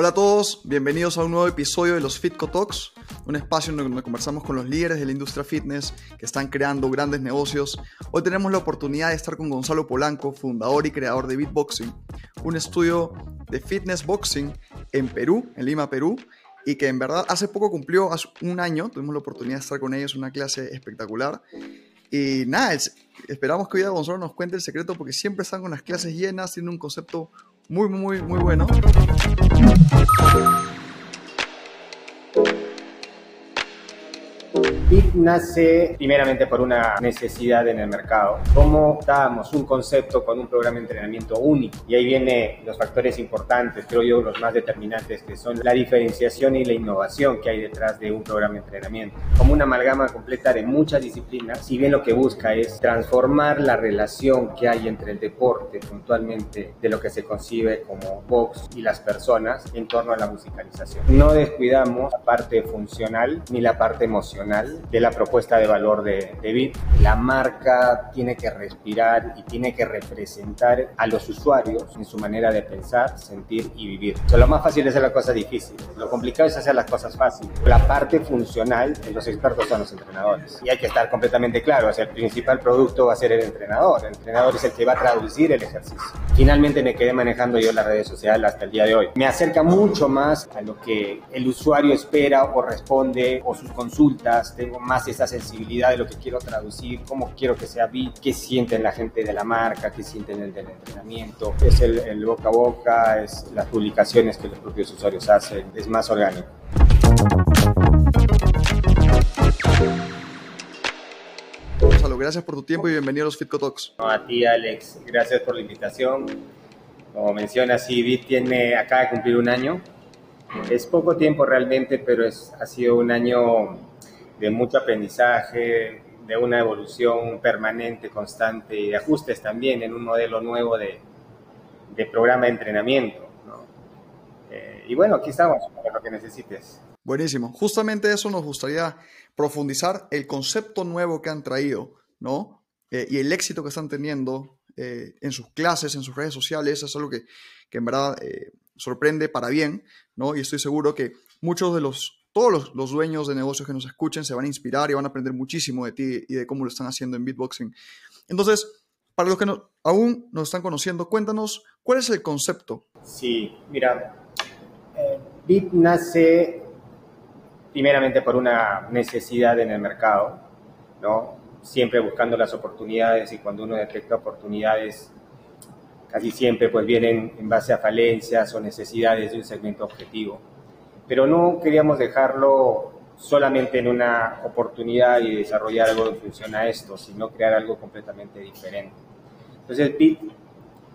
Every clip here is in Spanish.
Hola a todos, bienvenidos a un nuevo episodio de los Fitco Talks, un espacio en donde conversamos con los líderes de la industria fitness que están creando grandes negocios. Hoy tenemos la oportunidad de estar con Gonzalo Polanco, fundador y creador de Beatboxing, un estudio de fitness boxing en Perú, en Lima, Perú, y que en verdad hace poco cumplió hace un año, tuvimos la oportunidad de estar con ellos, una clase espectacular. Y nada, esperamos que hoy día Gonzalo nos cuente el secreto porque siempre están con las clases llenas, tienen un concepto muy, muy, muy bueno. BIT nace primeramente por una necesidad en el mercado. ¿Cómo dábamos un concepto con un programa de entrenamiento único? Y ahí vienen los factores importantes, creo yo, los más determinantes, que son la diferenciación y la innovación que hay detrás de un programa de entrenamiento. Como una amalgama completa de muchas disciplinas, si bien lo que busca es transformar la relación que hay entre el deporte, puntualmente de lo que se concibe como box y las personas, en torno a la musicalización. No descuidamos la parte funcional ni la parte emocional de la propuesta de valor de, de Bit. La marca tiene que respirar y tiene que representar a los usuarios en su manera de pensar, sentir y vivir. lo más fácil es hacer las cosas difíciles, lo complicado es hacer las cosas fáciles. La parte funcional, los expertos son los entrenadores. Y hay que estar completamente claro, o sea, el principal producto va a ser el entrenador. El entrenador es el que va a traducir el ejercicio. Finalmente me quedé manejando yo las redes sociales hasta el día de hoy. Me acerca mucho más a lo que el usuario espera o responde o sus consultas tengo más esa sensibilidad de lo que quiero traducir, cómo quiero que sea beat, qué sienten la gente de la marca, qué sienten el del entrenamiento. Es el, boca a boca, es las publicaciones que los propios usuarios hacen, es más orgánico. Gracias por tu tiempo y bienvenido a los Fitco Talks. a ti, Alex, gracias por la invitación. Como mencionas, sí, Bit tiene, acaba de cumplir un año. Es poco tiempo realmente, pero es, ha sido un año de mucho aprendizaje, de una evolución permanente, constante y de ajustes también en un modelo nuevo de, de programa de entrenamiento. Eh, y bueno, aquí estamos para lo que necesites. Buenísimo. Justamente eso nos gustaría profundizar el concepto nuevo que han traído, ¿no? Eh, y el éxito que están teniendo eh, en sus clases, en sus redes sociales, es algo que, que en verdad sorprende para bien, ¿no? Y estoy seguro que muchos de los todos los, dueños de negocios que nos escuchen se van a inspirar y van a aprender muchísimo de ti y de cómo lo están haciendo en beatboxing. Entonces, para los que aún nos están conociendo, cuéntanos cuál es el concepto. Sí, mira, eh, Beat nace primeramente por una necesidad en el mercado, ¿no? Siempre buscando las oportunidades y cuando uno detecta oportunidades, casi siempre pues vienen en base a falencias o necesidades de un segmento objetivo pero no queríamos dejarlo solamente en una oportunidad y desarrollar algo en función a esto, sino crear algo completamente diferente. Entonces, BIT,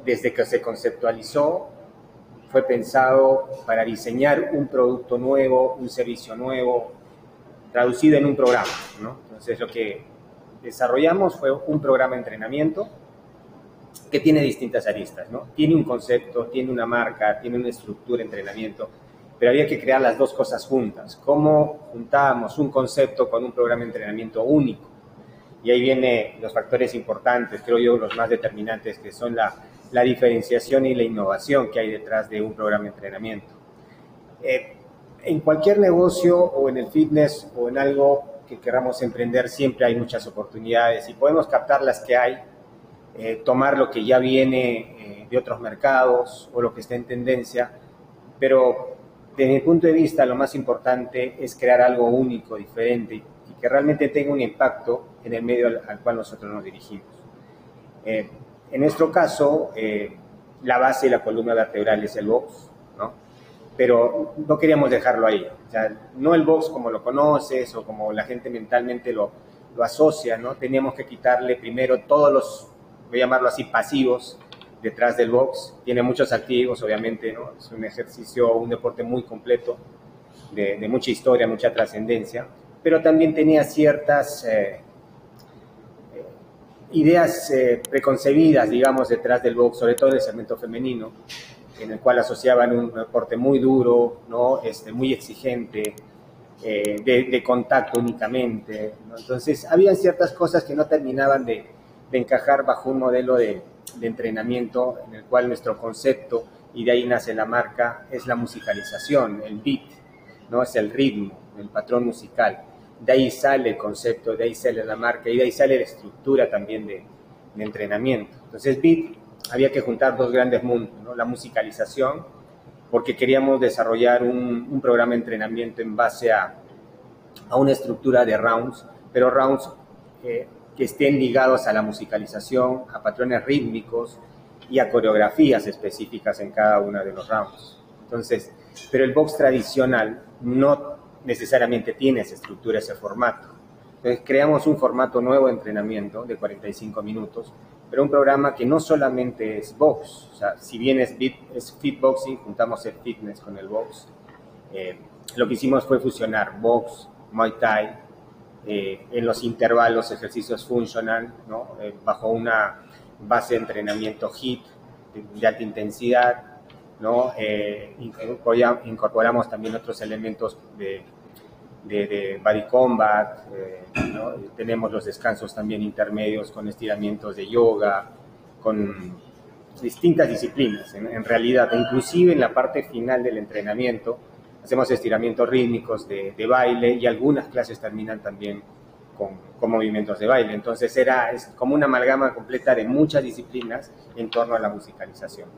desde que se conceptualizó, fue pensado para diseñar un producto nuevo, un servicio nuevo, traducido en un programa. Entonces, lo que desarrollamos fue un programa de entrenamiento que tiene distintas aristas. ¿no? Tiene un concepto, tiene una marca, tiene una estructura de entrenamiento, pero había que crear las dos cosas juntas. ¿Cómo juntábamos un concepto con un programa de entrenamiento único? Y ahí vienen los factores importantes, creo yo, los más determinantes, que son la, la diferenciación y la innovación que hay detrás de un programa de entrenamiento. Eh, en cualquier negocio o en el fitness o en algo que queramos emprender, siempre hay muchas oportunidades y podemos captar las que hay, eh, tomar lo que ya viene eh, de otros mercados o lo que está en tendencia, pero desde mi punto de vista, lo más importante es crear algo único, diferente y que realmente tenga un impacto en el medio al, cual nosotros nos dirigimos. Eh, en nuestro caso, eh, la base y la columna vertebral es el box. Pero no queríamos dejarlo ahí. O no el box como lo conoces o como la gente mentalmente lo, lo asocia, ¿no? Teníamos que quitarle primero todos los, voy a llamarlo así, pasivos detrás del box. Tiene muchos activos, obviamente, ¿no? Es un ejercicio, un deporte muy completo, de, mucha historia, mucha trascendencia, pero también tenía ciertas eh, eh, ideas eh, preconcebidas, digamos, detrás del box, sobre todo en el segmento femenino, en el cual asociaban un deporte muy duro, ¿no? Este, muy exigente, de, contacto únicamente. Entonces, había ciertas cosas que no terminaban de encajar bajo un modelo de, de entrenamiento en el cual nuestro concepto y de ahí nace la marca, es la musicalización, el beat, ¿no? es el ritmo, el patrón musical. De ahí sale el concepto, de ahí sale la marca y de ahí sale la estructura también de, de entrenamiento. Entonces, beat había que juntar dos grandes mundos, la musicalización, porque queríamos desarrollar un, un programa de entrenamiento en base a, a, una estructura de rounds, pero rounds eh, que estén ligados a la musicalización, a patrones rítmicos y a coreografías específicas en cada uno de los rounds. Entonces, pero el box tradicional no necesariamente tiene esa estructura, ese formato. Entonces, creamos un formato nuevo de entrenamiento de 45 minutos, pero un programa que no solamente es box, o sea, si bien es, beat, es fitboxing, juntamos el fitness con el box, eh, lo que hicimos fue fusionar box, muay thai, eh, en los intervalos ejercicios funcional, eh, bajo una base de entrenamiento HIIT de, alta intensidad, ¿no? Incorporamos también otros elementos de, de, de body combat, eh, ¿no? tenemos los descansos también intermedios con estiramientos de yoga, con distintas disciplinas, en, en realidad, inclusive en la parte final del entrenamiento, hacemos estiramientos rítmicos de, de, baile y algunas clases terminan también con, con, movimientos de baile. Entonces era es como una amalgama completa de muchas disciplinas en torno a la musicalización.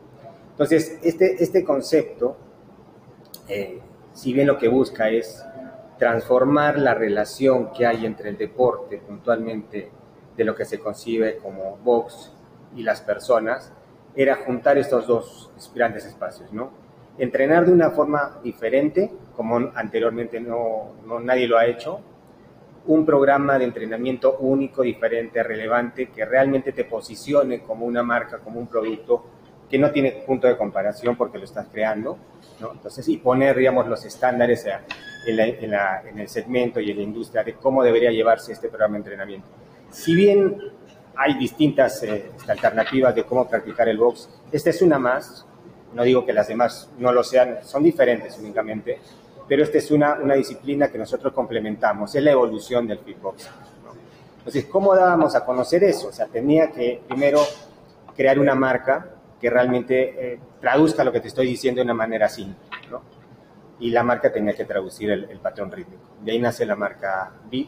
Entonces, este, este concepto, eh, si bien lo que busca es transformar la relación que hay entre el deporte, puntualmente de lo que se concibe como box y las personas, era juntar estos dos grandes espacios, ¿no? Entrenar de una forma diferente, como anteriormente no, nadie lo ha hecho, un programa de entrenamiento único, diferente, relevante, que realmente te posicione como una marca, como un producto que no tiene punto de comparación porque lo estás creando, ¿no? Entonces, y poner, digamos, los estándares en, la, en, la, en, el segmento y en la industria de cómo debería llevarse este programa de entrenamiento. Si bien hay distintas eh, alternativas de cómo practicar el box, esta es una más, no digo que las demás no lo sean, son diferentes únicamente, pero esta es una, una disciplina que nosotros complementamos, es la evolución del fitboxing. ¿no? Entonces, ¿cómo dábamos a conocer eso? O sea, tenía que primero crear una marca que realmente eh, traduzca lo que te estoy diciendo de una manera simple, ¿no? Y la marca tenía que traducir el, el, patrón rítmico. De ahí nace la marca Beat,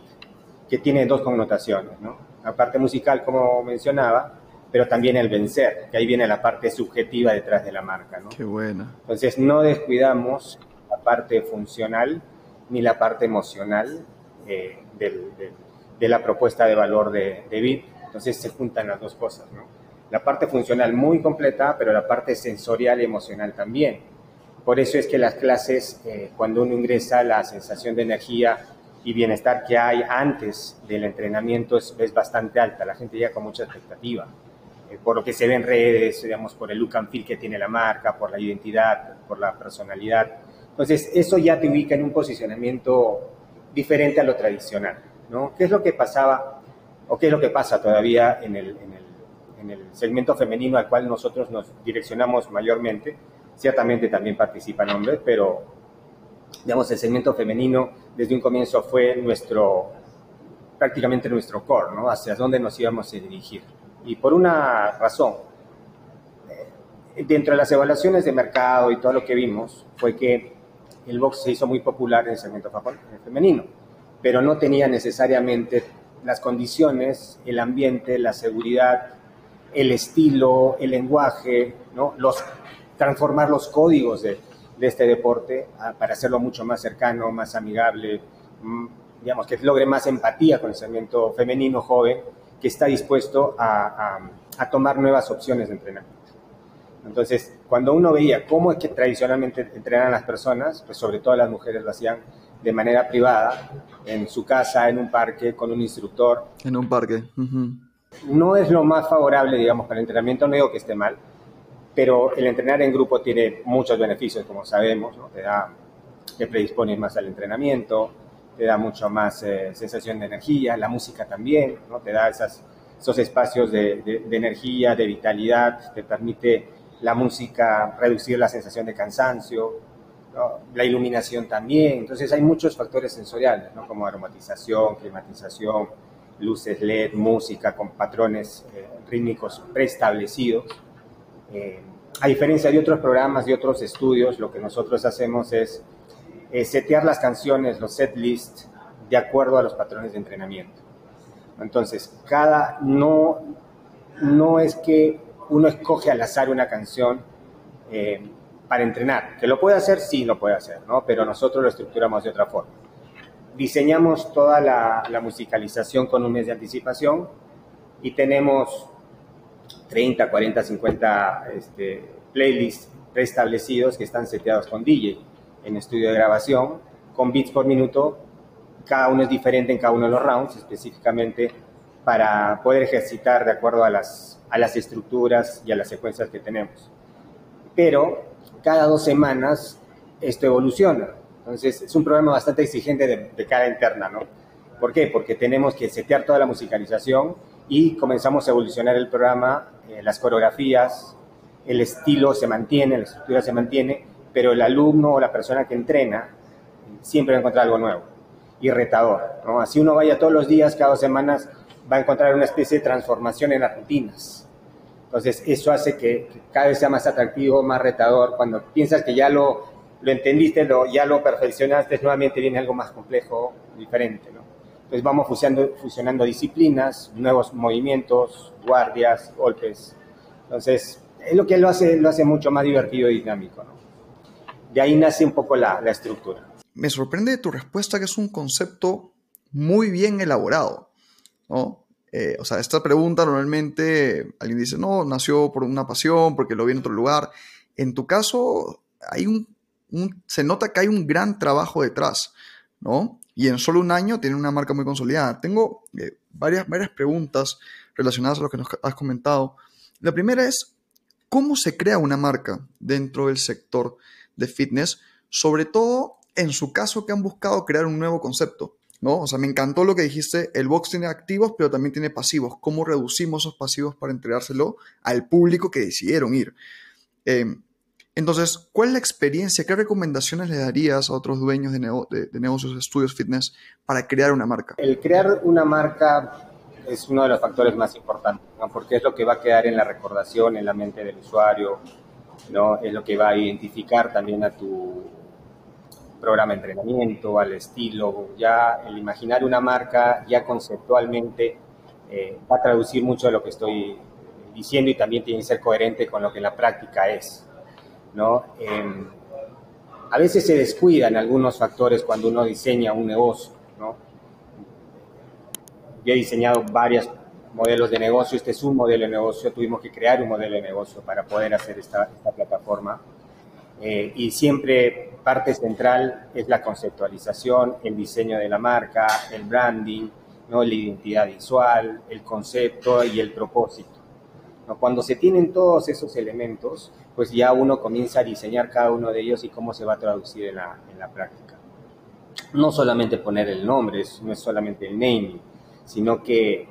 que tiene dos connotaciones, ¿no? La parte musical, como mencionaba, pero también el vencer, que ahí viene la parte subjetiva detrás de la marca, ¿no? Qué buena. Entonces, no descuidamos la parte funcional ni la parte emocional eh, del, de, de, la propuesta de valor de, de Beat. Entonces, se juntan las dos cosas, ¿no? La parte funcional muy completa, pero la parte sensorial y emocional también. Por eso es que las clases, eh, cuando uno ingresa, la sensación de energía y bienestar que hay antes del entrenamiento es, es bastante alta. La gente llega con mucha expectativa. Eh, por lo que se ve en redes, digamos, por el look and feel que tiene la marca, por la identidad, por la personalidad. Entonces, eso ya te ubica en un posicionamiento diferente a lo tradicional, ¿no? ¿Qué es lo que pasaba o qué es lo que pasa todavía en el, en en el segmento femenino al cual nosotros nos direccionamos mayormente. Ciertamente también participan hombres, pero digamos el segmento femenino desde un comienzo fue nuestro prácticamente nuestro core, ¿no? Hacia dónde nos íbamos a dirigir. Y por una razón, eh, dentro de las evaluaciones de mercado y todo lo que vimos, fue que el box se hizo muy popular en el segmento femenino, pero no tenía necesariamente las condiciones, el ambiente, la seguridad, el estilo, el lenguaje, ¿no? los, transformar los códigos de, este deporte a, para hacerlo mucho más cercano, más amigable, mmm, digamos, que logre más empatía con el segmento femenino joven que está dispuesto a, tomar nuevas opciones de entrenamiento. Entonces, cuando uno veía cómo es que tradicionalmente entrenan las personas, pues sobre todo las mujeres lo hacían de manera privada, en su casa, en un parque, con un instructor. En un parque. No es lo más favorable, digamos, para el entrenamiento, no digo que esté mal, pero el entrenar en grupo tiene muchos beneficios, como sabemos, ¿no? te da, te predispone más al entrenamiento, te da mucho más eh, sensación de energía, la música también, ¿no? te da esos espacios de, energía, de vitalidad, te permite la música reducir la sensación de cansancio, la iluminación también, entonces hay muchos factores sensoriales, ¿no? como aromatización, climatización, luces LED, música con patrones eh, rítmicos preestablecidos. Eh, a diferencia de otros programas y otros estudios, lo que nosotros hacemos es eh, setear las canciones, los set lists, de acuerdo a los patrones de entrenamiento. Entonces, cada, no, no es que uno escoge al azar una canción para entrenar. Que lo puede hacer, sí lo puede hacer, ¿no? Pero nosotros lo estructuramos de otra forma. Diseñamos toda la, musicalización con un mes de anticipación y tenemos 30, 40, 50 este, playlists preestablecidos que están seteados con DJ en estudio de grabación, con beats por minuto. Cada uno es diferente en cada uno de los rounds, específicamente para poder ejercitar de acuerdo a las, a las estructuras y a las secuencias que tenemos. Pero cada dos semanas esto evoluciona. Entonces es un programa bastante exigente de, de cara interna, ¿no? ¿Por qué? Porque tenemos que setear toda la musicalización y comenzamos a evolucionar el programa, eh, las coreografías, el estilo se mantiene, la estructura se mantiene, pero el alumno o la persona que entrena siempre va a encontrar algo nuevo y retador. ¿no? Así uno vaya todos los días, cada dos semanas, va a encontrar una especie de transformación en las rutinas. Entonces, eso hace que, cada vez sea más atractivo, más retador. Cuando piensas que ya lo, lo entendiste, lo, ya lo perfeccionaste, nuevamente viene algo más complejo, diferente. ¿no? Entonces, vamos fusionando, disciplinas, nuevos movimientos, guardias, golpes. Entonces, es lo que lo hace, lo hace mucho más divertido y dinámico. ¿no? De ahí nace un poco la, la estructura. Me sorprende tu respuesta que es un concepto muy bien elaborado, ¿no? Eh, o sea, esta pregunta normalmente alguien dice, no, nació por una pasión, porque lo vi en otro lugar. En tu caso, hay un, se nota que hay un gran trabajo detrás, ¿no? Y en solo un año tiene una marca muy consolidada. Tengo eh, varias, varias preguntas relacionadas a lo que nos has comentado. La primera es, ¿cómo se crea una marca dentro del sector de fitness? Sobre todo en su caso que han buscado crear un nuevo concepto. ¿no? O sea, me encantó lo que dijiste, el box tiene activos, pero también tiene pasivos. ¿Cómo reducimos esos pasivos para entregárselo al público que decidieron ir? Em, entonces, ¿cuál es la experiencia? ¿Qué recomendaciones le darías a otros dueños de, negocios, estudios fitness para crear una marca? El crear una marca es uno de los factores más importantes, porque es lo que va a quedar en la recordación, en la mente del usuario, ¿no? es lo que va a identificar también a tu, programa de entrenamiento, al estilo, ya el imaginar una marca ya conceptualmente eh, va a traducir mucho de lo que estoy diciendo y también tiene que ser coherente con lo que en la práctica es. ¿No? Em, a veces se descuidan algunos factores cuando uno diseña un negocio. ¿no? Yo he diseñado varios modelos de negocio, este es un modelo de negocio, tuvimos que crear un modelo de negocio para poder hacer esta, esta plataforma. Eh, y siempre parte central es la conceptualización, el diseño de la marca, el branding, ¿no? la identidad visual, el concepto y el propósito. Cuando se tienen todos esos elementos, pues ya uno comienza a diseñar cada uno de ellos y cómo se va a traducir en la, en la práctica. No solamente poner el nombre, no es solamente el naming, sino que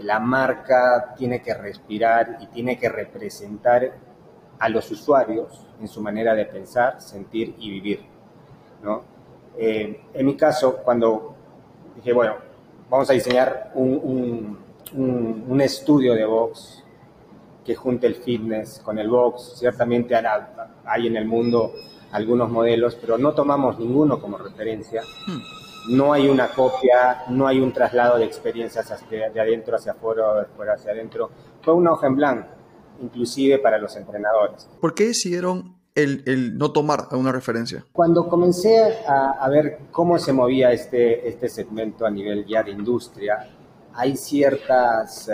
la marca tiene que respirar y tiene que representar a los usuarios en su manera de pensar, sentir y vivir. ¿no? Eh, en mi caso, cuando dije, bueno, vamos a diseñar un, un, estudio de box que junte el fitness con el box, ciertamente hay en el mundo algunos modelos, pero no tomamos ninguno como referencia. Hmm. No hay una copia, no hay un traslado de experiencias de adentro hacia afuera o de afuera hacia adentro. Fue una hoja en blanco inclusive para los entrenadores. ¿Por qué decidieron el, no tomar alguna referencia? Cuando comencé a, ver cómo se movía este, este segmento a nivel ya de industria, hay ciertas eh,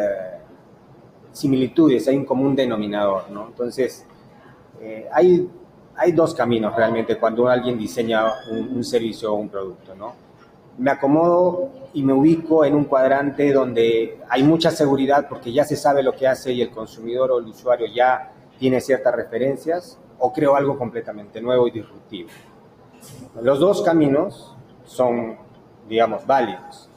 similitudes, hay un común denominador, ¿no? Entonces, eh, hay, hay dos caminos realmente cuando alguien diseña un, un servicio o un producto, ¿no? me acomodo y me ubico en un cuadrante donde hay mucha seguridad porque ya se sabe lo que hace y el consumidor o el usuario ya tiene ciertas referencias o creo algo completamente nuevo y disruptivo. Los dos caminos son, digamos, válidos.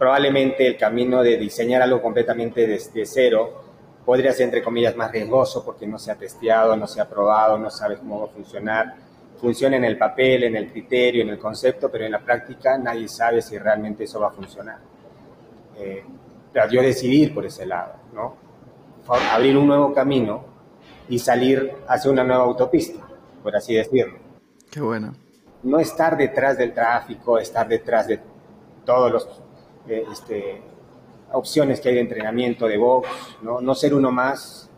Probablemente el camino de diseñar algo completamente desde cero podría ser, entre comillas, más riesgoso porque no se ha testeado, no se ha probado, no sabes cómo va a funcionar funciona en el papel, en el criterio, en el concepto, pero en la práctica nadie sabe si realmente eso va a funcionar. Eh, pero yo decidí ir por ese lado, ¿no? Abrir un nuevo camino y salir hacia una nueva autopista, por así decirlo. Qué bueno. No estar detrás del tráfico, estar detrás de todos los eh, este, opciones que hay de entrenamiento de box, ¿no? no ser uno más,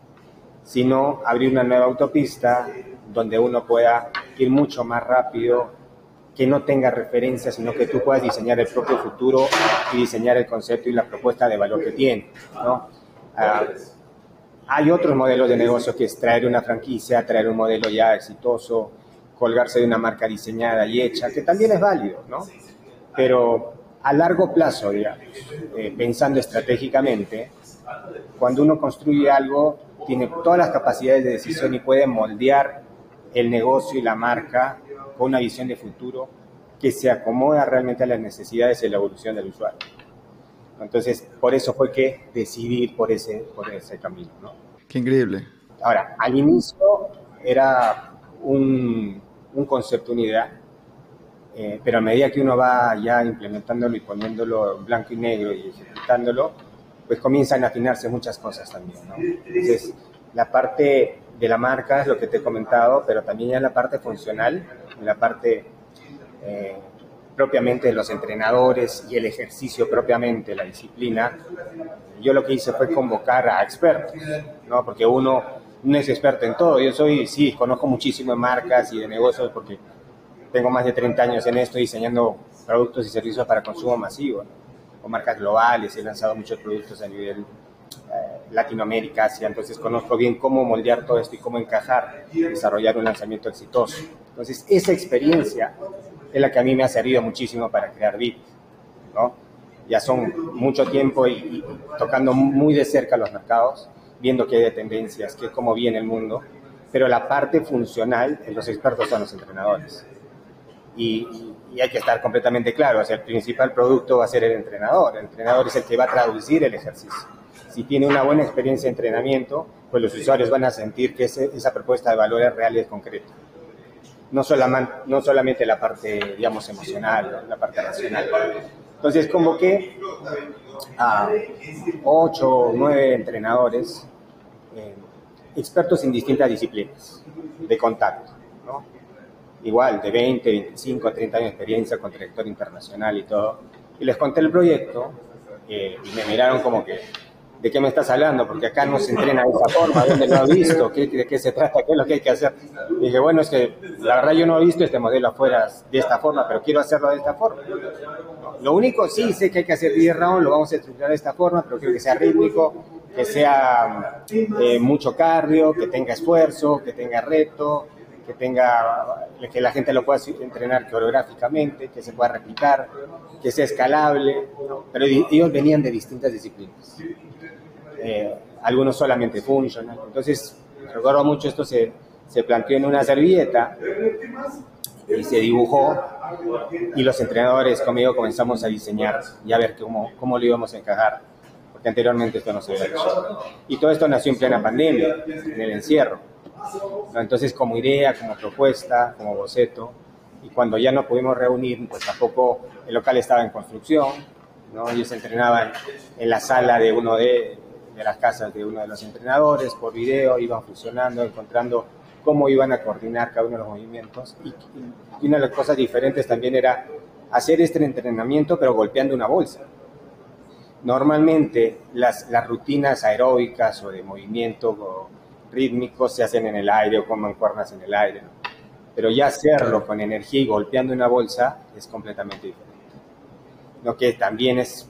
sino abrir una nueva autopista donde uno pueda ir mucho más rápido, que no tenga referencia, sino que tú puedas diseñar el propio futuro y diseñar el concepto y la propuesta de valor que tiene. ¿no? Ah, hay otros modelos de negocio que es traer una franquicia, traer un modelo ya exitoso, colgarse de una marca diseñada y hecha, que también es válido, ¿no? Pero a largo plazo, digamos, eh, pensando estratégicamente, cuando uno construye algo, tiene todas las capacidades de decisión y puede moldear el negocio y la marca con una visión de futuro que se acomoda realmente a las necesidades y la evolución del usuario. Entonces, por eso fue que decidí por ese, por ese camino. ¿no? Qué increíble. Ahora, al inicio era un, un concepto, una idea, eh, pero a medida que uno va ya implementándolo y poniéndolo en blanco y negro y ejecutándolo, pues comienzan a afinarse muchas cosas también. ¿no? Entonces, la parte de la marca es lo que te he comentado, pero también ya la parte funcional, la parte eh, propiamente de los entrenadores y el ejercicio propiamente, la disciplina, yo lo que hice fue convocar a expertos, ¿no? Porque uno no es experto en todo. Yo soy, sí, conozco muchísimo de marcas y de negocios porque tengo más de 30 años en esto diseñando productos y servicios para consumo masivo, o marcas globales, he lanzado muchos productos a nivel eh, Latinoamérica, Asia, entonces conozco bien cómo moldear todo esto y cómo encajar, desarrollar un lanzamiento exitoso. Entonces, esa experiencia es la que a mí me ha servido muchísimo para crear Bit, ¿no? Ya son mucho tiempo y, tocando muy de cerca los mercados, viendo qué hay de tendencias, qué cómo viene el mundo, pero la parte funcional, los expertos son los entrenadores. Y, hay que estar completamente claro, o sea, el principal producto va a ser el entrenador, el entrenador es el que va a traducir el ejercicio. Si tiene una buena experiencia de entrenamiento, pues los usuarios van a sentir que esa propuesta de valor es real y es concreta no solamente, no solamente la parte, digamos, emocional, la parte racional. Entonces convoqué a ocho o nueve entrenadores, eh, expertos en distintas disciplinas de contacto. Igual de 20, 25, 30 años de experiencia con trayectoria internacional y todo. Y les conté el proyecto eh, y me miraron como que ¿de qué me estás hablando? Porque acá no se entrena de esa forma, ¿dónde lo has visto? ¿De qué se trata? ¿Qué es lo que hay que hacer? Y dije, bueno, es que la verdad yo no he visto este modelo afuera de esta forma, pero quiero hacerlo de esta forma. Lo único, sí, sé que hay que hacer 10 rounds, lo vamos a estructurar de esta forma, pero quiero que sea rítmico, que sea eh, mucho cardio, que tenga esfuerzo, que tenga reto, que tenga que la gente lo pueda entrenar coreográficamente, que se pueda replicar, que sea escalable, pero ellos venían de distintas disciplinas. Eh, algunos solamente funcionan. Entonces, recuerdo mucho esto se, se planteó en una servilleta y se dibujó y los entrenadores conmigo comenzamos a diseñar y a ver cómo, cómo lo íbamos a encajar, porque anteriormente esto no se había hecho. Y todo esto nació en plena pandemia, en el encierro. Entonces, como idea, como propuesta, como boceto, y cuando ya no pudimos reunir, pues tampoco el local estaba en construcción, ¿no? ellos entrenaban en la sala de uno de, las casas de uno de los entrenadores por video, iban fusionando, encontrando cómo iban a coordinar cada uno de los movimientos. Y, una de las cosas diferentes también era hacer este entrenamiento pero golpeando una bolsa. Normalmente las rutinas aeróbicas o de movimiento rítmico se hacen en el aire o con mancuernas en el aire, pero ya hacerlo con energía y golpeando una bolsa es completamente diferente. Lo que también es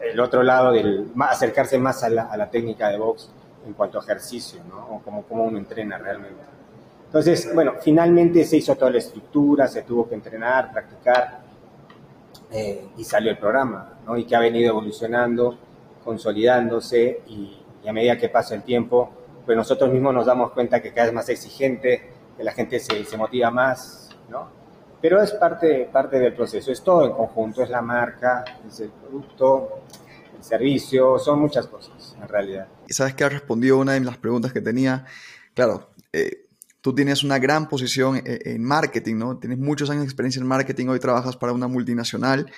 el otro lado del acercarse más a la, técnica de box en cuanto a ejercicio, ¿no? O como, como uno entrena realmente. Entonces, bueno, finalmente se hizo toda la estructura, se tuvo que entrenar, practicar eh, y salió el programa, ¿no? Y que ha venido evolucionando, consolidándose y, a medida que pasa el tiempo, pues nosotros mismos nos damos cuenta que cada vez más exigente, que la gente se, se motiva más, ¿no? Pero es parte, parte del proceso, es todo en conjunto, es la marca, es el producto, el servicio, son muchas cosas en realidad. Y sabes que has respondido una de las preguntas que tenía. Claro, eh, tú tienes una gran posición eh, en marketing, ¿no? Tienes muchos años de experiencia en marketing, hoy trabajas para una multinacional.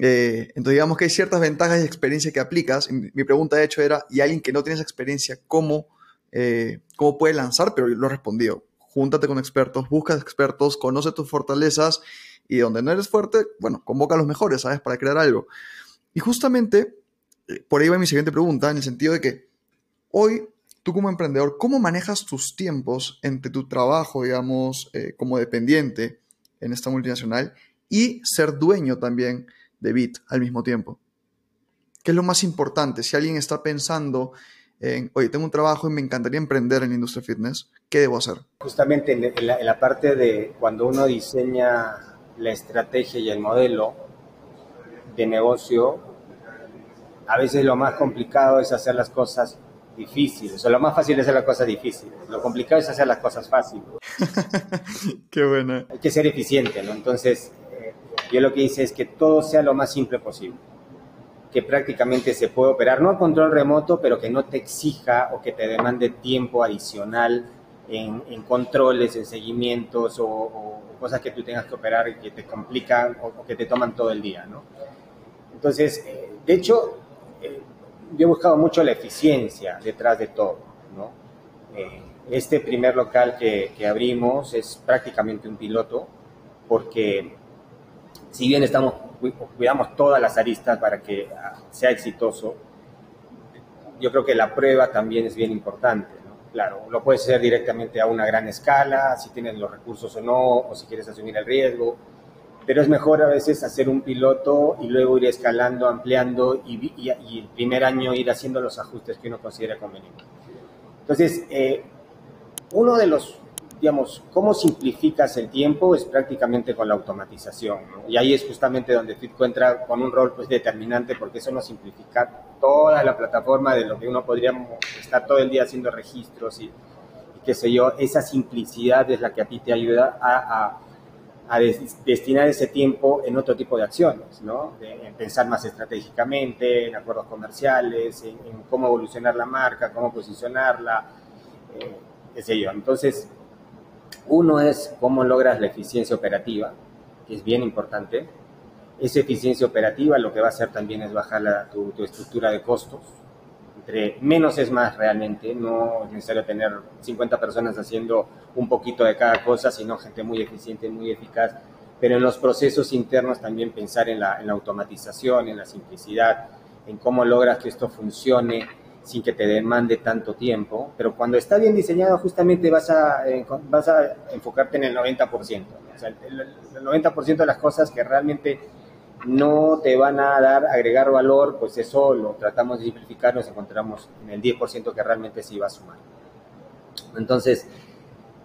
Eh, entonces digamos que hay ciertas ventajas y experiencia que aplicas. mi pregunta de hecho era, ¿y alguien que no tiene esa experiencia, cómo eh, cómo puede lanzar, pero lo he respondido. Júntate con expertos, busca expertos, conoce tus fortalezas y donde no eres fuerte, bueno, convoca a los mejores, ¿sabes? Para crear algo. Y justamente, eh, por ahí va mi siguiente pregunta, en el sentido de que hoy tú como emprendedor, ¿cómo manejas tus tiempos entre tu trabajo, digamos, eh, como dependiente en esta multinacional y ser dueño también de Bit al mismo tiempo? ¿Qué es lo más importante? Si alguien está pensando en, oye, tengo un trabajo y me encantaría emprender en la industria fitness, ¿qué debo hacer? Justamente en la, en la parte de cuando uno diseña la estrategia y el modelo de negocio, a veces lo más complicado es hacer las cosas difíciles, o lo más fácil es hacer las cosas difíciles, lo complicado es hacer las cosas fáciles. Qué buena. Hay que ser eficiente, ¿no? Entonces, eh, yo lo que hice es que todo sea lo más simple posible, que prácticamente se puede operar, no a control remoto, pero que no te exija o que te demande tiempo adicional en, controles, en seguimientos o, cosas que tú tengas que operar y que te complican o, que te toman todo el día, ¿no? Entonces, eh, de hecho, eh, yo he buscado mucho la eficiencia detrás de todo. Eh, este primer local que, abrimos es prácticamente un piloto porque si bien estamos cuidamos todas las aristas para que ah, sea exitoso, yo creo que la prueba también es bien importante. ¿no? Claro, lo puedes hacer directamente a una gran escala, si tienes los recursos o no, o si quieres asumir el riesgo, pero es mejor a veces hacer un piloto y luego ir escalando, ampliando y, y, el primer año ir haciendo los ajustes que uno considera convenientes. Entonces, eh, uno de los, digamos, cómo simplificas el tiempo es prácticamente con la automatización. Y ahí es justamente donde Fitco entra con un rol pues, determinante porque eso nos simplifica toda la plataforma de lo que uno podría estar todo el día haciendo registros y, qué sé yo. Esa simplicidad es la que a ti te ayuda a, destinar ese tiempo en otro tipo de acciones, ¿no? en pensar más estratégicamente, en acuerdos comerciales, en, cómo evolucionar la marca, cómo posicionarla, eh, qué sé yo. Entonces, uno es cómo logras la eficiencia operativa, que es bien importante. Esa eficiencia operativa lo que va a hacer también es bajar tu, tu estructura de costos, menos es más realmente, no es necesario tener 50 personas haciendo un poquito de cada cosa, sino gente muy eficiente, muy eficaz, pero en los procesos internos también pensar en la, automatización, en la simplicidad, en cómo logras que esto funcione sin que te demande tanto tiempo, pero cuando está bien diseñado justamente vas a, eh, vas a enfocarte en el 90%, o sea, el, el 90% de las cosas que realmente no te van a dar, agregar valor, pues eso lo tratamos de simplificar, nos encontramos en el 10% que realmente sí va a sumar. Entonces,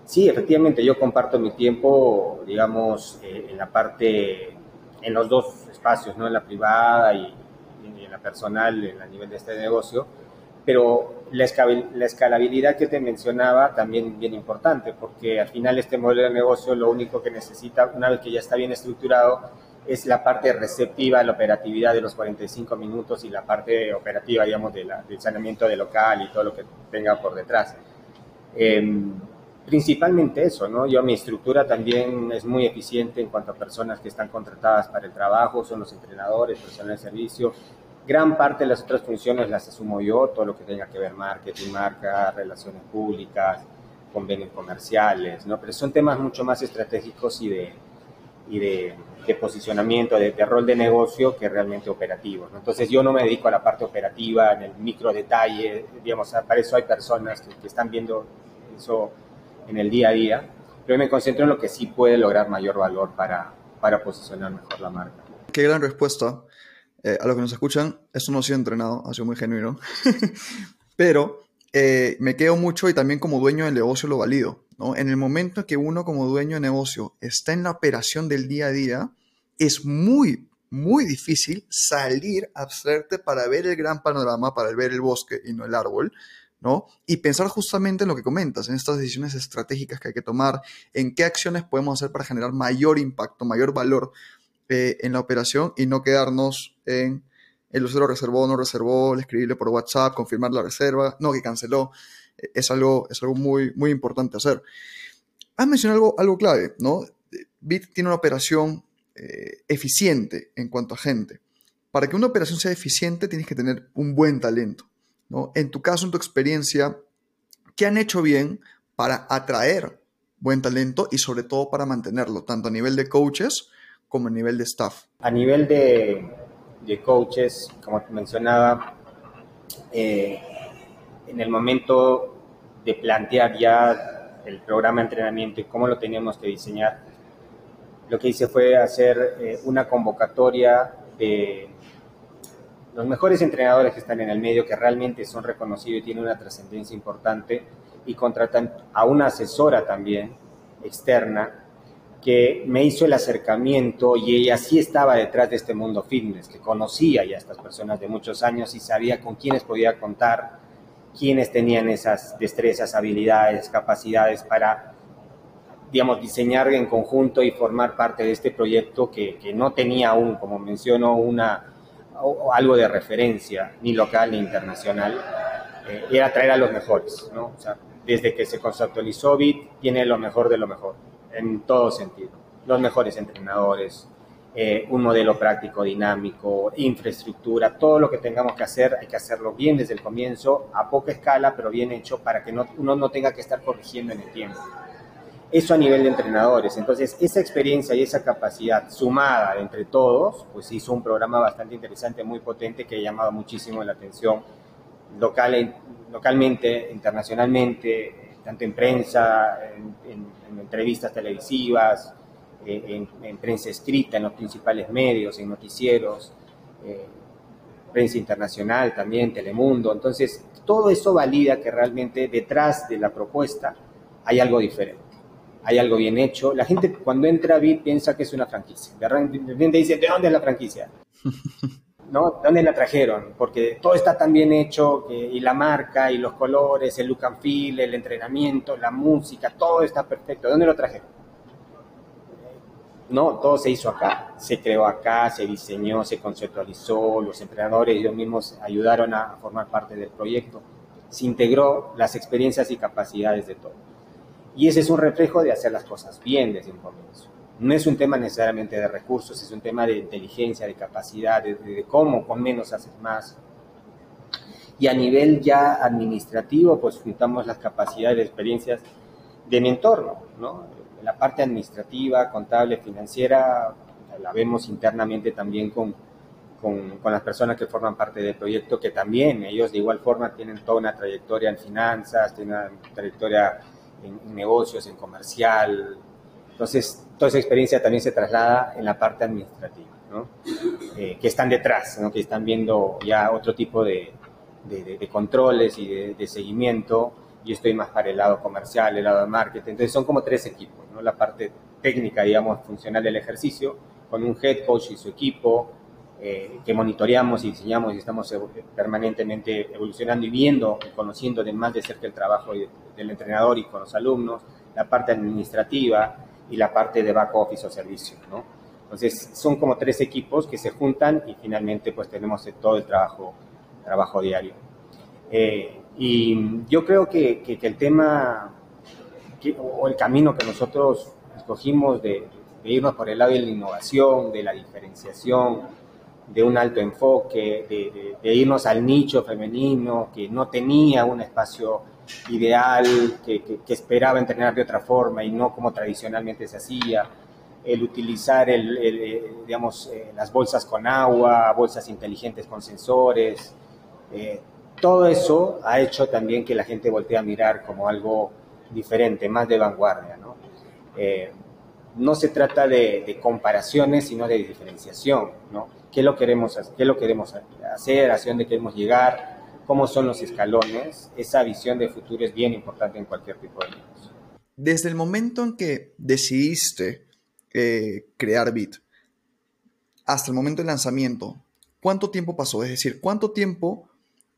sí, efectivamente, yo comparto mi tiempo, digamos, eh, en la parte, en los dos espacios, ¿no? En la privada y, en la personal, en a nivel de este negocio, pero la, la escalabilidad que te mencionaba también bien importante, porque al final este modelo de negocio lo único que necesita, una vez que ya está bien estructurado, es la parte receptiva, la operatividad de los 45 minutos y la parte operativa, digamos, de del saneamiento del local y todo lo que tenga por detrás. Em, principalmente eso, ¿no? Yo, mi estructura también es muy eficiente en cuanto a personas que están contratadas para el trabajo, son los entrenadores, personal de servicio. Gran parte de las otras funciones las asumo yo, todo lo que tenga que ver marketing, marca, relaciones públicas, convenios comerciales, ¿no? Pero son temas mucho más estratégicos y de, y de de posicionamiento, de, rol de negocio que realmente operativo. Entonces yo no me dedico a la parte operativa, en el micro detalle, digamos, para eso hay personas que, están viendo eso en el día a día, pero me concentro en lo que sí puede lograr mayor valor para, para posicionar mejor la marca. Qué gran respuesta. Eh, a los que nos escuchan, esto no ha sido entrenado, ha sido muy genuino, pero eh, me quedo mucho y también como dueño del negocio lo valido. En el momento que uno como dueño de negocio está en la operación del día a día, es muy, muy difícil salir, abstraerte para ver el gran panorama, para ver el bosque y no el árbol, ¿no? Y pensar justamente en lo que comentas, en estas decisiones estratégicas que hay que tomar, en qué acciones podemos hacer para generar mayor impacto, mayor valor eh, en la operación y no quedarnos en el usuario reservó, no reservó, el escribirle por WhatsApp, confirmar la reserva, no, que canceló es algo, es algo muy, muy importante hacer. Has mencionado algo, algo clave, ¿no? Bit tiene una operación eh, eficiente en cuanto a gente. Para que una operación sea eficiente tienes que tener un buen talento, ¿no? En tu caso, en tu experiencia, ¿qué han hecho bien para atraer buen talento y sobre todo para mantenerlo, tanto a nivel de coaches como a nivel de staff? A nivel de, coaches, como mencionaba, eh, en el momento de plantear ya el programa de entrenamiento y cómo lo teníamos que diseñar, lo que hice fue hacer eh, una convocatoria de los mejores entrenadores que están en el medio, que realmente son reconocidos y tienen una trascendencia importante, y contratan a una asesora también externa que me hizo el acercamiento y ella sí estaba detrás de este mundo fitness, que conocía ya a estas personas de muchos años y sabía con quiénes podía contar, quiénes tenían esas destrezas, habilidades, capacidades para, digamos, diseñar en conjunto y formar parte de este proyecto que, que no tenía aún, como menciono, una, algo de referencia, ni local ni internacional, eh, era traer a los mejores, ¿no? O sea, desde que se conceptualizó BIT, tiene lo mejor de lo mejor, en todo sentido. Los mejores entrenadores, eh, un modelo práctico, dinámico, infraestructura, todo lo que tengamos que hacer, hay que hacerlo bien desde el comienzo, a poca escala, pero bien hecho para que no, uno no tenga que estar corrigiendo en el tiempo. Eso a nivel de entrenadores. Entonces, esa experiencia y esa capacidad sumada entre todos, pues hizo un programa bastante interesante, muy potente, que ha llamado muchísimo la atención local, localmente, internacionalmente, tanto en prensa, en, entrevistas televisivas, eh, en, prensa escrita, en los principales medios, en noticieros, eh, prensa internacional también, Telemundo. Entonces, todo eso valida que realmente detrás de la propuesta hay algo diferente, hay algo bien hecho. La gente cuando entra a BIT piensa que es una franquicia. De repente dice, ¿de dónde es la franquicia? ¿no? ¿Dónde la trajeron? Porque todo está tan bien hecho, y la marca, y los colores, el look and feel, el entrenamiento, la música, todo está perfecto. ¿Dónde lo trajeron? No, todo se hizo acá, se creó acá, se diseñó, se conceptualizó, los entrenadores ellos mismos ayudaron a formar parte del proyecto, se integró las experiencias y capacidades de todo. Y ese es un reflejo de hacer las cosas bien desde un comienzo no es un tema necesariamente de recursos, es un tema de inteligencia, de capacidad, de, cómo con menos haces más. Y a nivel ya administrativo, pues juntamos las capacidades, experiencias de mi entorno, ¿no? La parte administrativa, contable, financiera, la vemos internamente también con, con, con, las personas que forman parte del proyecto, que también ellos de igual forma tienen toda una trayectoria en finanzas, tienen una trayectoria en negocios, en comercial, entonces, toda esa experiencia también se traslada en la parte administrativa, ¿no? Eh, que están detrás, ¿no? que están viendo ya otro tipo de, de, controles y de, seguimiento. Yo estoy más para el lado comercial, el lado de marketing. Entonces, son como tres equipos, ¿no? la parte técnica, digamos, funcional del ejercicio, con un head coach y su equipo, eh, que monitoreamos y diseñamos y estamos permanentemente evolucionando y viendo y conociendo de más de cerca el trabajo del entrenador y con los alumnos, la parte administrativa, y la parte de back office o servicio, ¿no? Entonces, son como tres equipos que se juntan y finalmente pues tenemos todo el trabajo, trabajo diario. Eh, y yo creo que, que, el tema o el camino que nosotros escogimos de, irnos por el lado de la innovación, de la diferenciación, de un alto enfoque, de, de, irnos al nicho femenino que no tenía un espacio ideal, que, esperaba entrenar de otra forma y no como tradicionalmente se hacía, el utilizar el, eh, digamos, eh, las bolsas con agua, bolsas inteligentes con sensores, eh, todo eso ha hecho también que la gente voltee a mirar como algo diferente, más de vanguardia. No, no se trata de, comparaciones, sino de diferenciación. ¿no? ¿Qué, lo queremos, ¿Qué lo queremos hacer? ¿Hacia dónde queremos llegar? Cómo son los escalones, esa visión de futuro es bien importante en cualquier tipo de negocio. Desde el momento en que decidiste eh, crear Bit hasta el momento del lanzamiento, ¿cuánto tiempo pasó? Es decir, ¿cuánto tiempo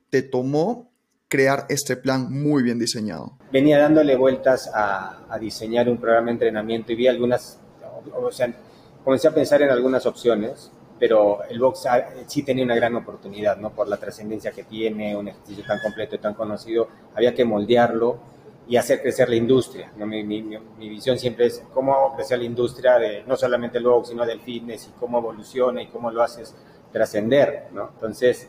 te tomó crear este plan muy bien diseñado? Venía dándole vueltas a, a diseñar un programa de entrenamiento y vi algunas, o sea, comencé a pensar en algunas opciones pero el box sí tenía una gran oportunidad, ¿no? Por la trascendencia que tiene, un ejercicio tan completo y tan conocido, había que moldearlo y hacer crecer la industria. ¿no? Mi, mi, mi, visión siempre es cómo crecer la industria de no solamente el box, sino del fitness y cómo evoluciona y cómo lo haces trascender, ¿no? Entonces,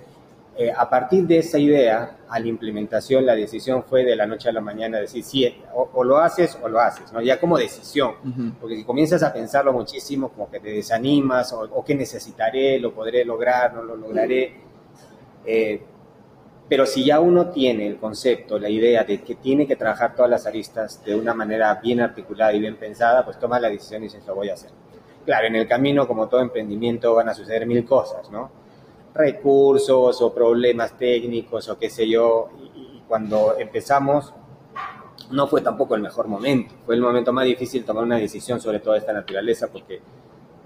eh, a partir de esa idea, a la implementación, la decisión fue de la noche a la mañana decir, sí, o, lo haces o lo haces, ¿no? ya como decisión, porque si comienzas a pensarlo muchísimo, como que te desanimas, o, o qué necesitaré, lo podré lograr, no lo lograré. Eh, pero si ya uno tiene el concepto, la idea de que tiene que trabajar todas las aristas de una manera bien articulada y bien pensada, pues toma la decisión y dices, lo voy a hacer. Claro, en el camino, como todo emprendimiento, van a suceder mil cosas, ¿no? Recursos o problemas técnicos o qué sé yo. Y, cuando empezamos no fue tampoco el mejor momento. Fue el momento más difícil tomar una decisión sobre toda esta naturaleza porque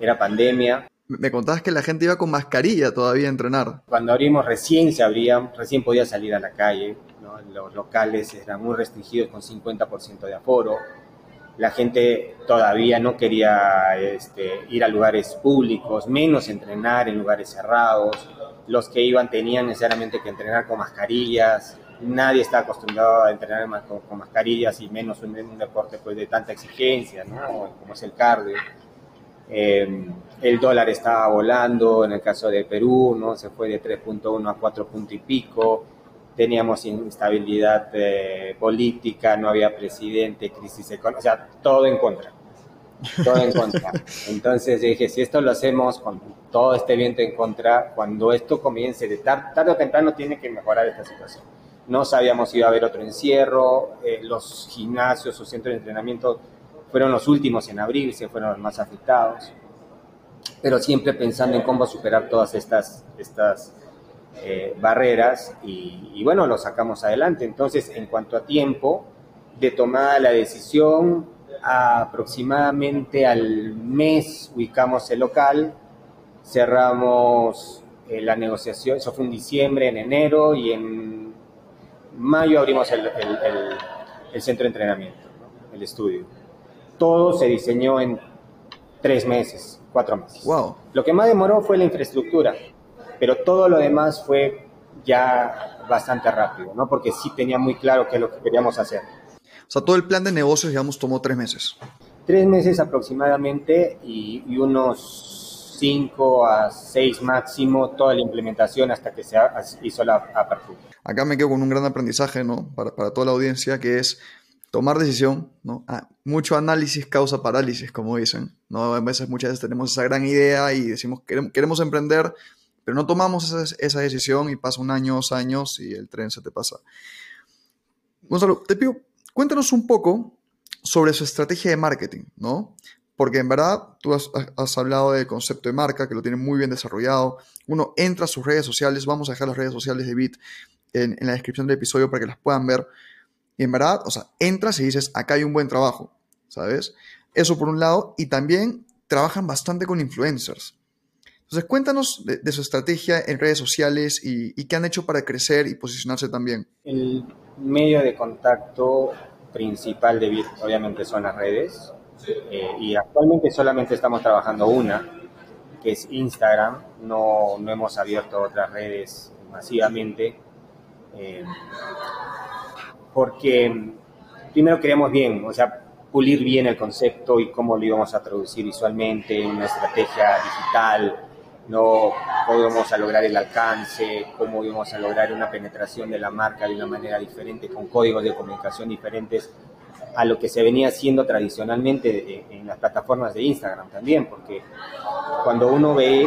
era pandemia. Me contabas que la gente iba con mascarilla todavía a entrenar. Cuando abrimos recién se abrían, recién podía salir a la calle. Los locales eran muy restringidos con 50% de aforo la gente todavía no quería este, ir a lugares públicos, menos entrenar en lugares cerrados. Los que iban tenían necesariamente que entrenar con mascarillas. Nadie está acostumbrado a entrenar con, mascarillas y menos un, deporte pues, de tanta exigencia, ¿no? como es el cardio. Em, el dólar estaba volando, en el caso de Perú, ¿no? se fue de 3.1 a 4 y pico teníamos instabilidad eh, política, no había presidente, crisis económica, o sea, todo en contra. Todo en contra. Entonces dije, si esto lo hacemos con todo este viento en contra, cuando esto comience, de tarde, o temprano tiene que mejorar esta situación. No sabíamos si iba a haber otro encierro, eh, los gimnasios o centros de entrenamiento fueron los últimos en abrirse, fueron los más afectados, pero siempre pensando en cómo superar todas estas, estas eh, barreras y, bueno, lo sacamos adelante. Entonces, en cuanto a tiempo de tomar la decisión, aproximadamente al mes ubicamos el local, cerramos eh, la negociación, eso fue en diciembre, en enero y en mayo abrimos el, centro de entrenamiento, el estudio. Todo se diseñó en tres meses, cuatro meses. Wow. Lo que más demoró fue la infraestructura pero todo lo demás fue ya bastante rápido, ¿no? Porque sí tenía muy claro qué es lo que queríamos hacer. O sea, todo el plan de negocios, digamos, tomó tres meses. Tres meses aproximadamente y, unos cinco a seis máximo toda la implementación hasta que se hizo la apertura. Acá me quedo con un gran aprendizaje, ¿no? Para, para toda la audiencia, que es tomar decisión, ¿no? Ah, mucho análisis causa parálisis, como dicen, ¿no? A veces, muchas veces tenemos esa gran idea y decimos, queremos, queremos emprender, pero no tomamos esa, decisión y pasa un año, dos años y el tren se te pasa. Gonzalo, te pido, cuéntanos un poco sobre su estrategia de marketing, ¿no? Porque en verdad tú has, hablado del concepto de marca, que lo tiene muy bien desarrollado. Uno entra a sus redes sociales, vamos a dejar las redes sociales de Bit en, la descripción del episodio para que las puedan ver. Y en verdad, o sea, entras y dices, acá hay un buen trabajo, ¿sabes? Eso por un lado. Y también trabajan bastante con influencers. Entonces, cuéntanos de, su estrategia en redes sociales y, qué han hecho para crecer y posicionarse también. El medio de contacto principal de Bit, obviamente, son las redes. Eh, y actualmente solamente estamos trabajando una, que es Instagram. No, no hemos abierto otras redes masivamente. Eh, porque primero queremos bien, o sea, pulir bien el concepto y cómo lo íbamos a traducir visualmente, una estrategia digital, no podemos lograr el alcance, cómo íbamos a lograr una penetración de la marca de una manera diferente, con códigos de comunicación diferentes a lo que se venía haciendo tradicionalmente en las plataformas de Instagram también, porque cuando uno ve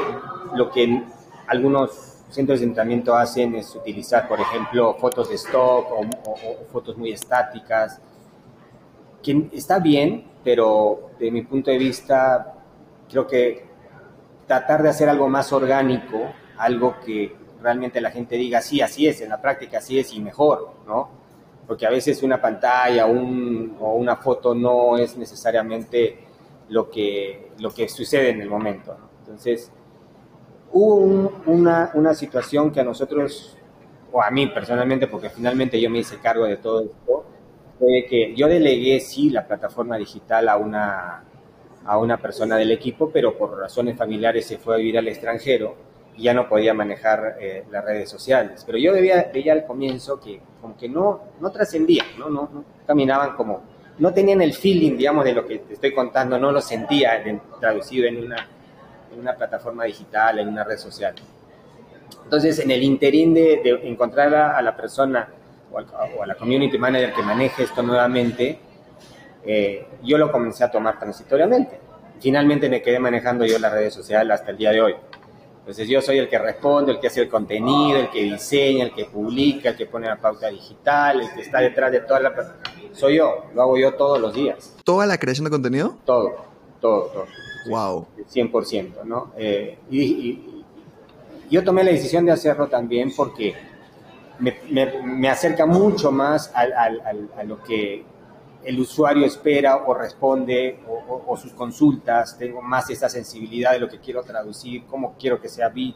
lo que algunos centros de entrenamiento hacen es utilizar, por ejemplo, fotos de stock o, o fotos muy estáticas, que está bien, pero de mi punto de vista creo que tratar de hacer algo más orgánico, algo que realmente la gente diga, sí, así es, en la práctica así es y mejor, ¿no? Porque a veces una pantalla o una foto no es necesariamente lo que, lo que sucede en el momento. Entonces, hubo una, una situación que a nosotros, o a mí personalmente, porque finalmente yo me hice cargo de todo esto, fue que yo delegué, sí, la plataforma digital a una, a una persona del equipo, pero por razones familiares se fue a vivir al extranjero y ya no podía manejar eh, las redes sociales. Pero yo veía, veía al comienzo que como que no, no trascendía, ¿no? No, no, caminaban como, no tenían el feeling, digamos, de lo que te estoy contando, no lo sentía traducido en una, en una plataforma digital, en una red social. Entonces, en el interín de, encontrar a, la persona o, a la community manager que maneje esto nuevamente, eh, yo lo comencé a tomar transitoriamente. Finalmente me quedé manejando yo las redes sociales hasta el día de hoy. Entonces yo soy el que responde, el que hace el contenido, el que diseña, el que publica, el que pone la pauta digital, el que está detrás de toda la... Soy yo, lo hago yo todos los días. ¿Toda la creación de contenido? Todo, todo, todo. Wow. 100%, ¿no? Eh, y, yo tomé la decisión de hacerlo también porque me, acerca mucho más a lo que el usuario espera o responde o, sus consultas, tengo más esa sensibilidad de lo que quiero traducir, cómo quiero que sea Bit,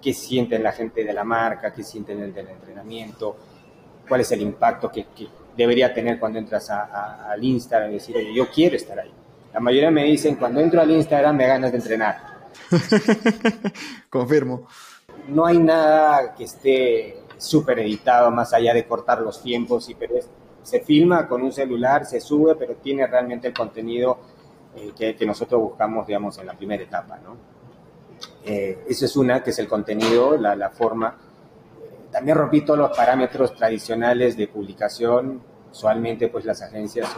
qué sienten la gente de la marca, qué sienten el del entrenamiento, cuál es el impacto que, debería tener cuando entras al Instagram y decir, oye, yo quiero estar ahí. La mayoría me dicen, cuando entro al Instagram me ganas de entrenar. Confirmo. No hay nada que esté súper editado más allá de cortar los tiempos, y, pero es se filma con un celular, se sube, pero tiene realmente el contenido eh, que, nosotros buscamos, digamos, en la primera etapa, ¿no? Eh, eso es una, que es el contenido, la, forma. también rompí todos los parámetros tradicionales de publicación. Usualmente, pues las agencias,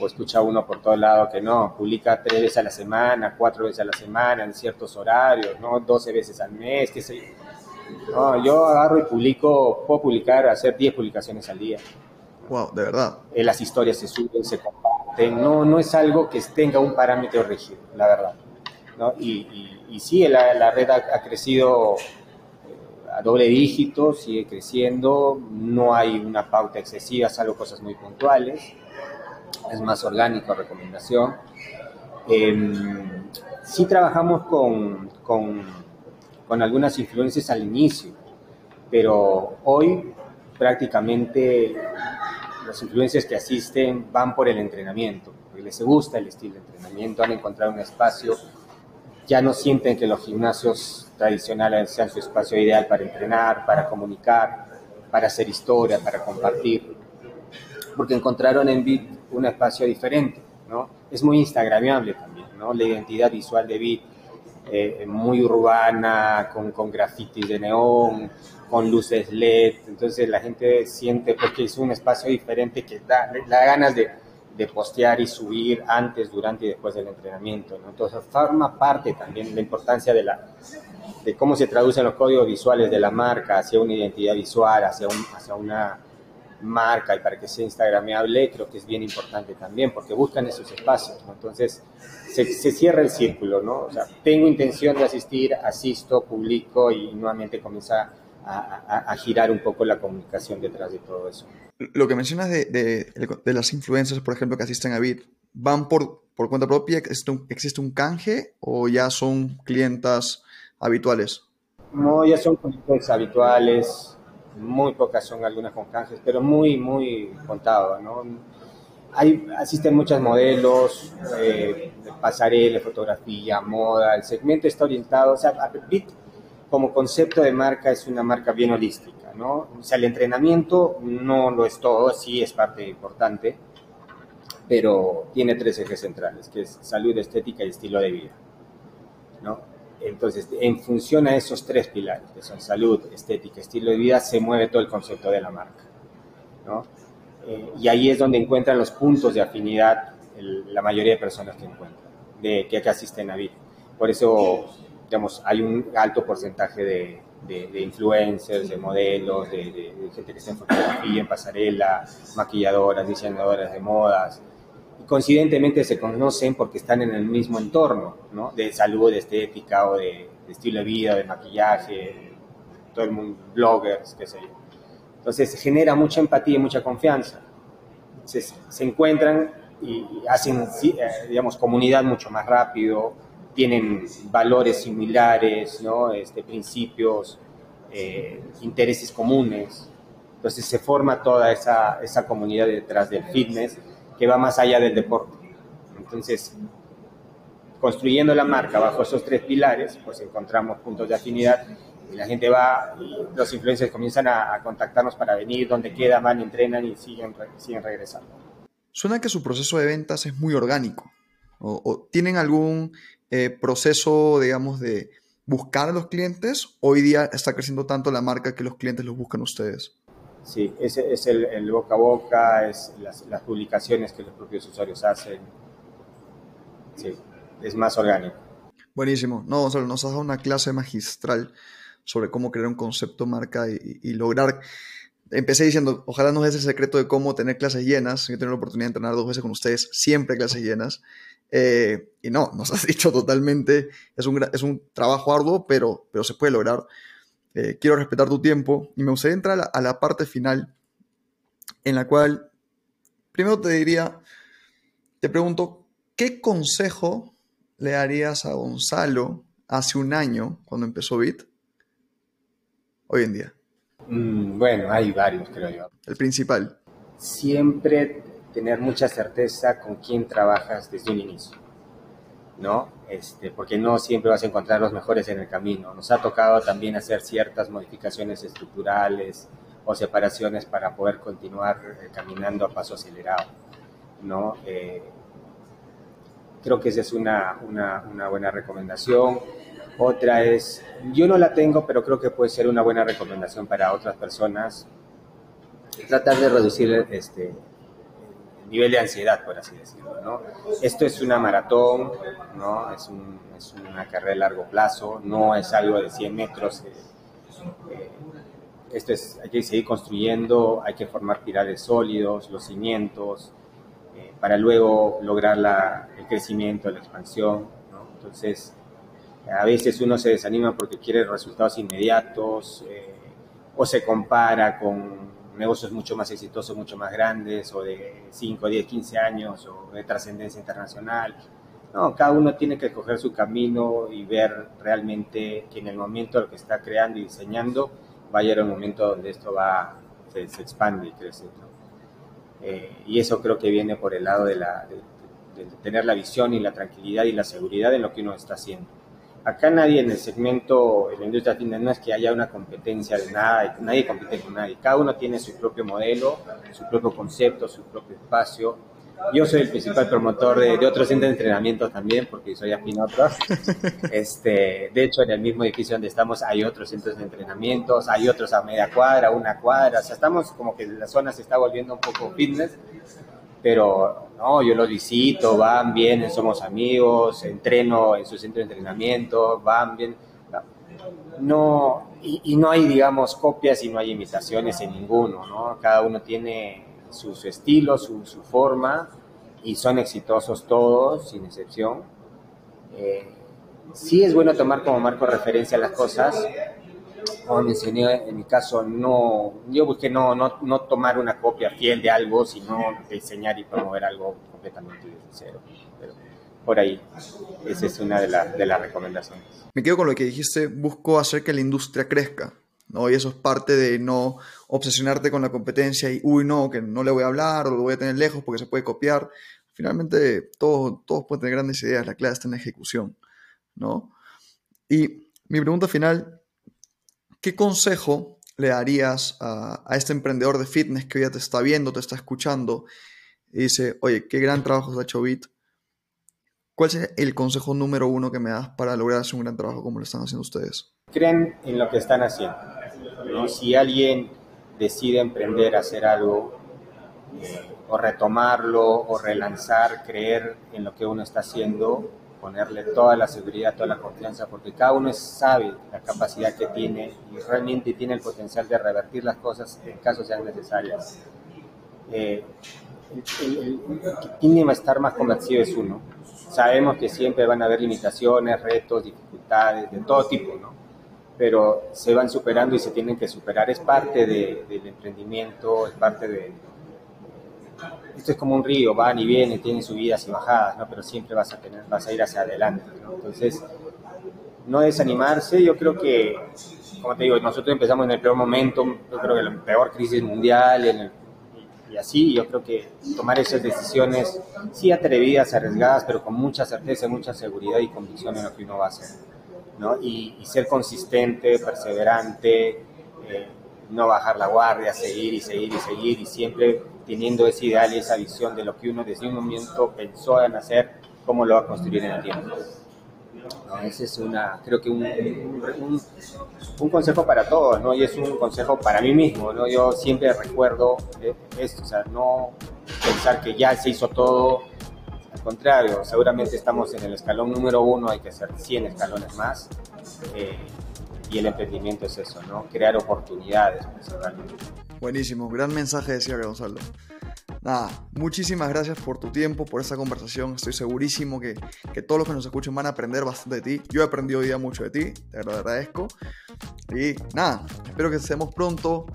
o, escucha uno por todo lado que no, publica tres veces a la semana, cuatro veces a la semana, en ciertos horarios, ¿no? 12 veces al mes, qué sé yo. No, yo agarro y publico, puedo publicar, hacer 10 publicaciones al día. Wow, de verdad. Eh, las historias se suben, se comparten. No, no es algo que tenga un parámetro rígido, la verdad. ¿no? Y, y, sí, la, red ha, crecido eh, a doble dígito, sigue creciendo. No hay una pauta excesiva, salvo cosas muy puntuales. Es más orgánico, recomendación. Em, sí trabajamos con, con, con algunas influencias al inicio, pero hoy prácticamente los influencers que asisten van por el entrenamiento, porque les gusta el estilo de entrenamiento, han encontrado un espacio, ya no sienten que los gimnasios tradicionales sean su espacio ideal para entrenar, para comunicar, para hacer historia, para compartir, porque encontraron en Bit un espacio diferente, ¿no? Es muy instagramiable también, ¿no? La identidad visual de Bit eh, muy urbana, con, con grafitis de neón, con luces LED, entonces la gente siente, porque es un espacio diferente que da, da ganas de, de, postear y subir antes, durante y después del entrenamiento, ¿no? Entonces forma parte también la importancia de, la, de cómo se traducen los códigos visuales de la marca hacia una identidad visual, hacia, un, hacia una marca y para que sea instagramable, creo que es bien importante también, porque buscan esos espacios, ¿no? Entonces, se, se, cierra el círculo, ¿no? O sea, tengo intención de asistir, asisto, publico y nuevamente comienza a, girar un poco la comunicación detrás de todo eso. Lo que mencionas de, de, las influencers, por ejemplo, que asisten a Bit, ¿van por, por cuenta propia? ¿Existe un, ¿Existe un canje o ya son clientas habituales? No, ya son clientes habituales, muy pocas son algunas con canjes, pero muy, muy contado, ¿no? Hay, asisten muchos modelos, eh, pasarela, fotografía, moda, el segmento está orientado, o sea, Bit como concepto de marca es una marca bien holística, ¿no? O sea, el entrenamiento no lo es todo, sí es parte importante, pero tiene tres ejes centrales, que es salud, estética y estilo de vida, ¿no? Entonces, en función a esos tres pilares, que son salud, estética, estilo de vida, se mueve todo el concepto de la marca, ¿no? Eh, y ahí es donde encuentran los puntos de afinidad la mayoría de personas que encuentran, de que, que asisten a vida. Por eso digamos, hay un alto porcentaje de, de, influencers, de modelos, de, gente que está en fotografía, en pasarela, maquilladoras, diseñadoras de modas. Coincidentemente se conocen porque están en el mismo entorno, ¿no? De salud, de estética o de, estilo de vida, de maquillaje, todo el mundo, bloggers, qué sé yo. Entonces genera mucha empatía y mucha confianza. Se, se encuentran y hacen, eh, digamos, comunidad mucho más rápido, tienen valores similares, ¿no? este, principios, eh, intereses comunes. Entonces se forma toda esa, esa comunidad detrás del fitness que va más allá del deporte. Entonces, construyendo la marca bajo esos tres pilares, pues encontramos puntos de afinidad y la gente va, los influencers comienzan a, contactarnos para venir, donde queda, van, entrenan y siguen, siguen regresando. Suena que su proceso de ventas es muy orgánico. o tienen algún eh, proceso, digamos, de, buscar a los clientes? Hoy día está creciendo tanto la marca que los clientes los buscan ustedes. Sí, ese es el, boca a boca, es las, publicaciones que los propios usuarios hacen. Sí, es más orgánico. Buenísimo. No, Gonzalo, nos has dado una clase magistral sobre cómo crear un concepto marca y, lograr. Empecé diciendo, ojalá nos des el secreto de cómo tener clases llenas. Yo he la oportunidad de entrenar dos veces con ustedes, siempre clases llenas. Eh, y no, nos has dicho totalmente, es un, es un trabajo arduo, pero, pero se puede lograr. Eh, quiero respetar tu tiempo y me gustaría entrar a la, parte final en la cual primero te diría, te pregunto, ¿qué consejo le darías a Gonzalo hace un año cuando empezó Bit hoy en día? Mm, bueno, hay varios, creo yo. El principal. Siempre tener mucha certeza con quién trabajas desde un inicio, ¿no? Este, porque no siempre vas a encontrar los mejores en el camino. Nos ha tocado también hacer ciertas modificaciones estructurales o separaciones para poder continuar eh, caminando a paso acelerado, ¿no? Eh, creo que esa es una, una, una buena recomendación. Otra es, yo no la tengo, pero creo que puede ser una buena recomendación para otras personas, tratar de reducir este, nivel de ansiedad, por así decirlo. ¿no? Esto es una maratón, ¿no? es, es, una carrera de largo plazo, no es algo de 100 metros. Eh, eh, esto es, hay que seguir construyendo, hay que formar pilares sólidos, los cimientos, eh, para luego lograr la, el crecimiento, la expansión. ¿no? Entonces, a veces uno se desanima porque quiere resultados inmediatos o se compara con negocios mucho más exitosos, mucho más grandes, o de 5, 10, 15 años, o de trascendencia internacional. No, cada uno tiene que coger su camino y ver realmente que en el momento lo que está creando y diseñando va a llegar un momento donde esto va, se, expande y crece. Eh, y eso creo que viene por el lado de, la, de tener la visión y la tranquilidad y la seguridad en lo que uno está haciendo acá nadie en el segmento, en la industria fitness, no es que haya una competencia de nada, nadie compite con nadie, cada uno tiene su propio modelo, su propio concepto, su propio espacio. Yo soy el principal promotor de, otros centros de entrenamiento también, porque soy afín a otros. Este, de hecho, en el mismo edificio donde estamos hay otros centros de entrenamiento, hay otros a media cuadra, una cuadra, o sea, estamos como que la zona se está volviendo un poco fitness, pero no, yo los visito, van, vienen, somos amigos, entreno en su centro de entrenamiento, van, bien. No, y, no hay, digamos, copias y no hay imitaciones en ninguno, ¿no? Cada uno tiene su, estilo, su, forma y son exitosos todos, sin excepción. Eh, sí es bueno tomar como marco referencia las cosas, como mencioné, en mi caso, no, yo busqué no, no, no, tomar una copia fiel de algo, sino diseñar y promover algo completamente de cero. Pero por ahí, esa es una de, de las recomendaciones. Me quedo con lo que dijiste, busco hacer que la industria crezca. ¿no? Y eso es parte de no obsesionarte con la competencia y, uy, no, que no le voy a hablar o lo voy a tener lejos porque se puede copiar. Finalmente, todos, todos pueden tener grandes ideas, la clave está en la ejecución, ¿no? Y mi pregunta final ¿qué consejo le darías a, este emprendedor de fitness que hoy ya te está viendo, te está escuchando y dice, oye, qué gran trabajo has hecho Bit? ¿Cuál es el consejo número uno que me das para lograr hacer un gran trabajo como lo están haciendo ustedes? Creen en lo que están haciendo. Si alguien decide emprender, hacer algo, eh, o retomarlo, o relanzar, creer en lo que uno está haciendo, ponerle toda la seguridad, toda la confianza, porque cada uno sabe la capacidad que tiene y realmente tiene el potencial de revertir las cosas en caso sean necesarias. Eh, el, que tiene que estar más convencido es uno. Sabemos que siempre van a haber limitaciones, retos, dificultades, de todo tipo, ¿no? Pero se van superando y se tienen que superar. Es parte del emprendimiento, es parte de, esto es como un río, van y vienen, tienen subidas y bajadas, ¿no? Pero siempre vas a tener, vas a ir hacia adelante, ¿no? Entonces, no desanimarse, yo creo que, como te digo, nosotros empezamos en el peor momento, yo creo que la peor crisis mundial, y, así, yo creo que tomar esas decisiones, sí atrevidas, arriesgadas, pero con mucha certeza, mucha seguridad y convicción en lo que uno va a hacer, ¿no? Y, ser consistente, perseverante, eh, no bajar la guardia, seguir y seguir y seguir, y siempre teniendo ese ideal y esa visión de lo que uno desde un momento pensó en hacer, cómo lo va a construir en el tiempo. Ese es una, creo que un, un, un, consejo para todos, ¿no? Y es un consejo para mí mismo, ¿no? Yo siempre recuerdo eh, esto, o sea, no pensar que ya se hizo todo, al contrario, seguramente estamos en el escalón número uno, hay que hacer 100 escalones más. Eh, y el emprendimiento es eso, ¿no? Crear oportunidades principalmente. Buenísimo, gran mensaje decía Gonzalo. Nada, muchísimas gracias por tu tiempo, por esta conversación. Estoy segurísimo que, que, todos los que nos escuchen van a aprender bastante de ti. Yo he aprendido hoy día mucho de ti, te lo agradezco. Y nada, espero que estemos pronto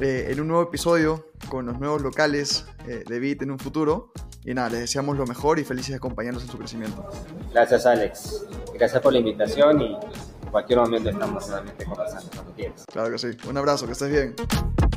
eh, en un nuevo episodio con los nuevos locales eh, de Bit en un futuro. Y nada, les deseamos lo mejor y felices de acompañarnos en su crecimiento. Gracias, Alex. Gracias por la invitación y en cualquier momento estamos nuevamente conversando cuando quieras. Claro que sí. Un abrazo, que estés bien.